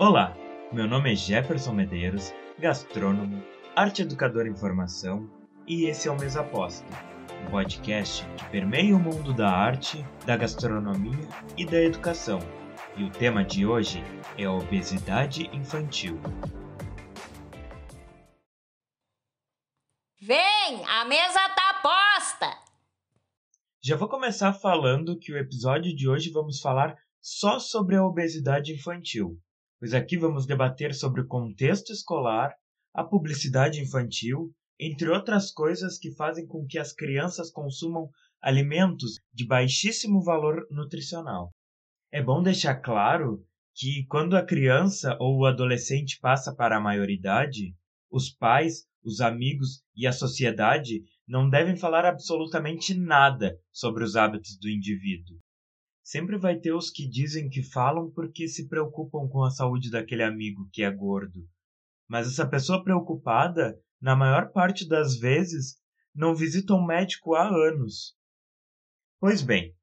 Olá, meu nome é Jefferson Medeiros, gastrônomo, arte educador em formação e esse é o Mesa Aposta, um podcast que permeia o mundo da arte, da gastronomia e da educação. E o tema de hoje é a obesidade infantil. Vem, a mesa tá posta! Já vou começar falando que o episódio de hoje vamos falar só sobre a obesidade infantil pois aqui vamos debater sobre o contexto escolar, a publicidade infantil, entre outras coisas que fazem com que as crianças consumam alimentos de baixíssimo valor nutricional. É bom deixar claro que quando a criança ou o adolescente passa para a maioridade, os pais, os amigos e a sociedade não devem falar absolutamente nada sobre os hábitos do indivíduo. Sempre vai ter os que dizem que falam porque se preocupam com a saúde daquele amigo que é gordo. Mas essa pessoa preocupada, na maior parte das vezes, não visita um médico há anos. Pois bem,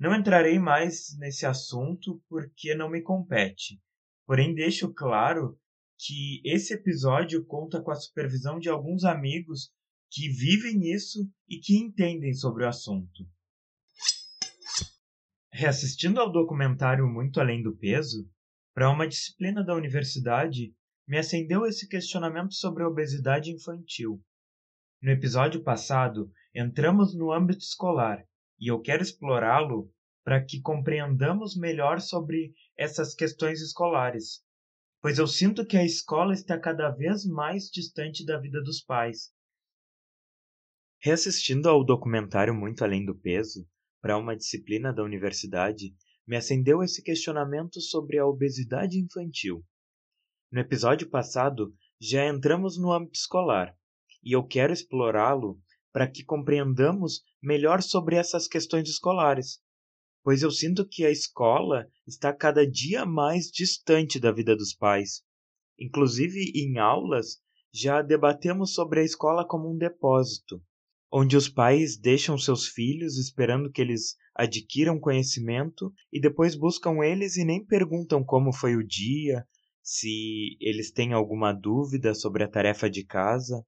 não entrarei mais nesse assunto porque não me compete. Porém, deixo claro que esse episódio conta com a supervisão de alguns amigos que vivem isso e que entendem sobre o assunto. Reassistindo ao documentário Muito Além do Peso, para uma disciplina da universidade, me acendeu esse questionamento sobre a obesidade infantil. No episódio passado, entramos no âmbito escolar e eu quero explorá-lo para que compreendamos melhor sobre essas questões escolares, pois eu sinto que a escola está cada vez mais distante da vida dos pais. Reassistindo ao documentário Muito Além do Peso, para uma disciplina da universidade, me acendeu esse questionamento sobre a obesidade infantil. No episódio passado, já entramos no âmbito escolar, e eu quero explorá-lo para que compreendamos melhor sobre essas questões escolares, pois eu sinto que a escola está cada dia mais distante da vida dos pais. Inclusive, em aulas, já debatemos sobre a escola como um depósito, onde os pais deixam seus filhos esperando que eles adquiram conhecimento e depois buscam eles e nem perguntam como foi o dia, se eles têm alguma dúvida sobre a tarefa de casa.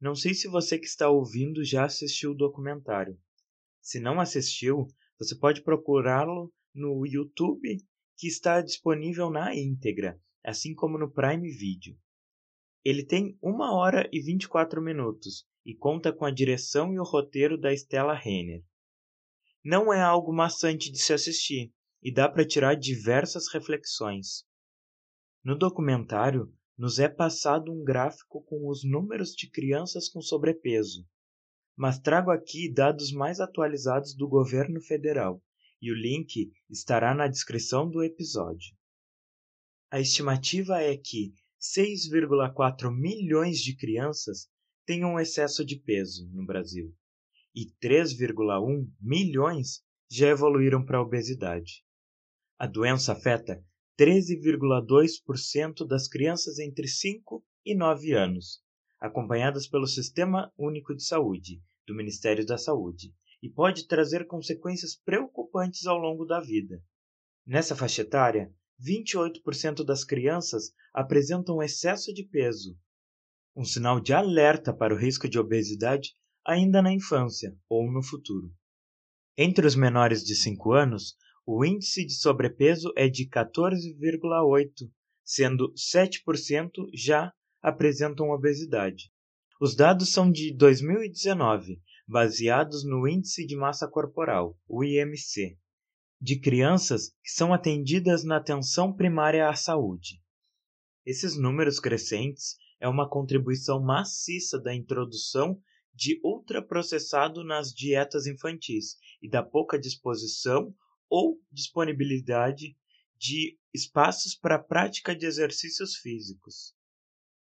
Não sei se você que está ouvindo já assistiu o documentário. Se não assistiu, você pode procurá-lo no YouTube, que está disponível na íntegra, assim como no Prime Video. Ele tem 1 hora e 24 minutos e conta com a direção e o roteiro da Stella Renner. Não é algo maçante de se assistir e dá para tirar diversas reflexões. No documentário, nos é passado um gráfico com os números de crianças com sobrepeso, mas trago aqui dados mais atualizados do governo federal e o link estará na descrição do episódio. A estimativa é que 6,4 milhões de crianças têm um excesso de peso no Brasil e 3,1 milhões já evoluíram para a obesidade. A doença afeta 13,2% das crianças entre 5 e 9 anos, acompanhadas pelo Sistema Único de Saúde, do Ministério da Saúde, e pode trazer consequências preocupantes ao longo da vida. Nessa faixa etária, 28% das crianças apresentam excesso de peso um sinal de alerta para o risco de obesidade ainda na infância ou no futuro. Entre os menores de 5 anos, o índice de sobrepeso é de 14,8, sendo 7% já apresentam obesidade. Os dados são de 2019, baseados no Índice de Massa Corporal, o IMC, de crianças que são atendidas na atenção primária à saúde. Esses números crescentes é uma contribuição maciça da introdução de ultraprocessado nas dietas infantis e da pouca disposição ou disponibilidade de espaços para a prática de exercícios físicos.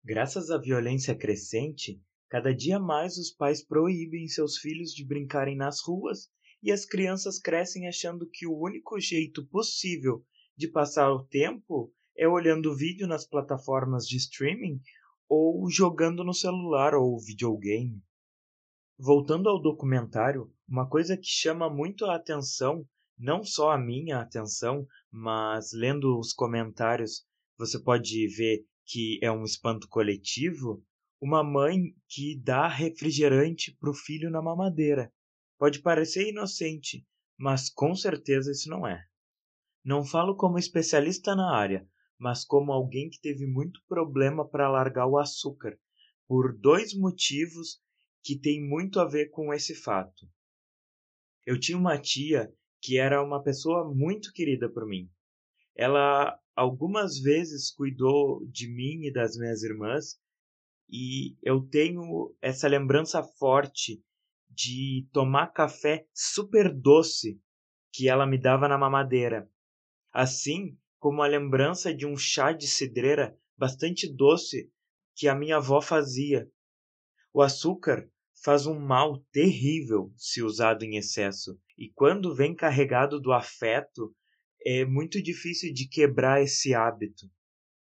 Graças à violência crescente, cada dia mais os pais proíbem seus filhos de brincarem nas ruas e as crianças crescem achando que o único jeito possível de passar o tempo é olhando vídeo nas plataformas de streaming ou jogando no celular ou videogame. Voltando ao documentário, uma coisa que chama muito a atenção, não só a minha atenção, mas lendo os comentários você pode ver que é um espanto coletivo, uma mãe que dá refrigerante para o filho na mamadeira. Pode parecer inocente, mas com certeza isso não é. Não falo como especialista na área, mas como alguém que teve muito problema para largar o açúcar, por dois motivos que têm muito a ver com esse fato. Eu tinha uma tia que era uma pessoa muito querida por mim. Ela algumas vezes cuidou de mim e das minhas irmãs e eu tenho essa lembrança forte de tomar café super doce que ela me dava na mamadeira, assim como a lembrança de um chá de cidreira bastante doce que a minha avó fazia. O açúcar faz um mal terrível se usado em excesso, e quando vem carregado do afeto, é muito difícil de quebrar esse hábito.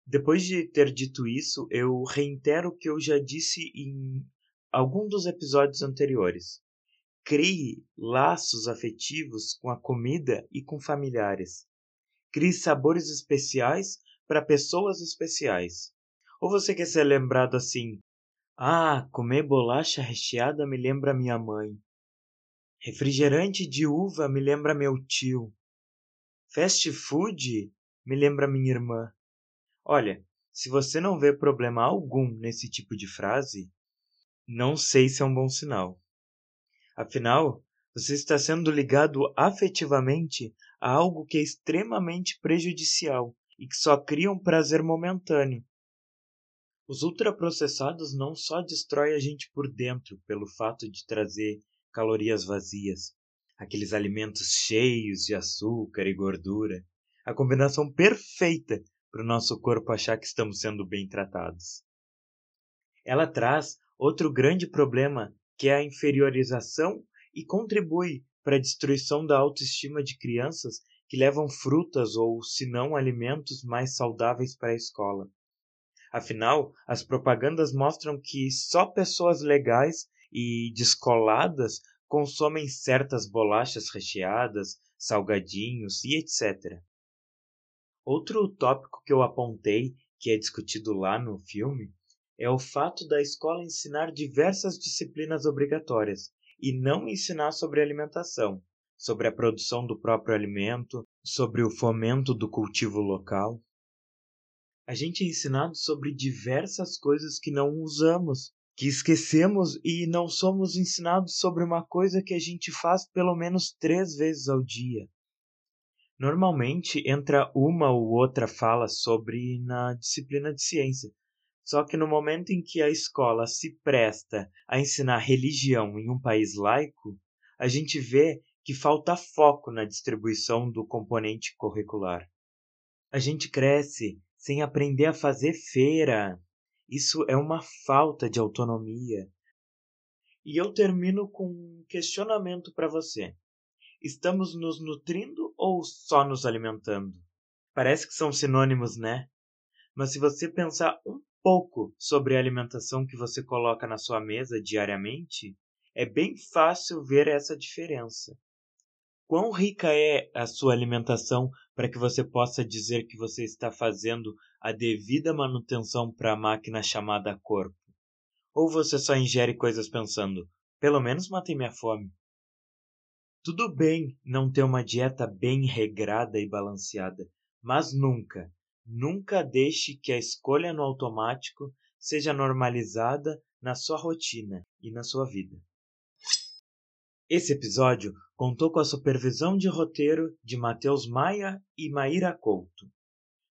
Depois de ter dito isso, eu reitero o que eu já disse em algum dos episódios anteriores. Crie laços afetivos com a comida e com familiares. Crie sabores especiais para pessoas especiais. Ou você quer ser lembrado assim: Ah, comer bolacha recheada me lembra minha mãe. Refrigerante de uva me lembra meu tio. Fast food me lembra minha irmã. Olha, se você não vê problema algum nesse tipo de frase, não sei se é um bom sinal. Afinal, você está sendo ligado afetivamente a algo que é extremamente prejudicial e que só cria um prazer momentâneo. Os ultraprocessados não só destroem a gente por dentro pelo fato de trazer calorias vazias, aqueles alimentos cheios de açúcar e gordura, a combinação perfeita para o nosso corpo achar que estamos sendo bem tratados. Ela traz outro grande problema, que é a inferiorização e contribui para a destruição da autoestima de crianças que levam frutas ou, se não, alimentos mais saudáveis para a escola. Afinal, as propagandas mostram que só pessoas legais e descoladas consomem certas bolachas recheadas, salgadinhos e etc. Outro tópico que eu apontei, que é discutido lá no filme, é o fato da escola ensinar diversas disciplinas obrigatórias e não ensinar sobre alimentação, sobre a produção do próprio alimento, sobre o fomento do cultivo local. A gente é ensinado sobre diversas coisas que não usamos, que esquecemos e não somos ensinados sobre uma coisa que a gente faz pelo menos três vezes ao dia. Normalmente entra uma ou outra fala sobre na disciplina de ciência. Só que no momento em que a escola se presta a ensinar religião em um país laico, a gente vê que falta foco na distribuição do componente curricular. A gente cresce sem aprender a fazer feira. Isso é uma falta de autonomia. E eu termino com um questionamento para você. Estamos nos nutrindo ou só nos alimentando? Parece que são sinônimos, né? Mas se você pensar um pouco sobre a alimentação que você coloca na sua mesa diariamente, é bem fácil ver essa diferença. Quão rica é a sua alimentação para que você possa dizer que você está fazendo a devida manutenção para a máquina chamada corpo? Ou você só ingere coisas pensando, pelo menos matei minha fome? Tudo bem não ter uma dieta bem regrada e balanceada, mas nunca, nunca deixe que a escolha no automático seja normalizada na sua rotina e na sua vida. Esse episódio contou com a supervisão de roteiro de Matheus Maia e Maíra Couto.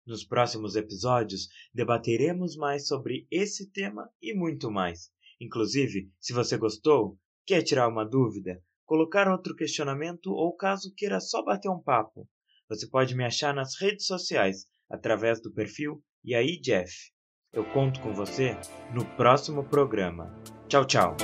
Nos próximos episódios debateremos mais sobre esse tema e muito mais. Inclusive, se você gostou, quer tirar uma dúvida, colocar outro questionamento ou caso queira só bater um papo. Você pode me achar nas redes sociais através do perfil E aí Jeff. Eu conto com você no próximo programa. Tchau, tchau.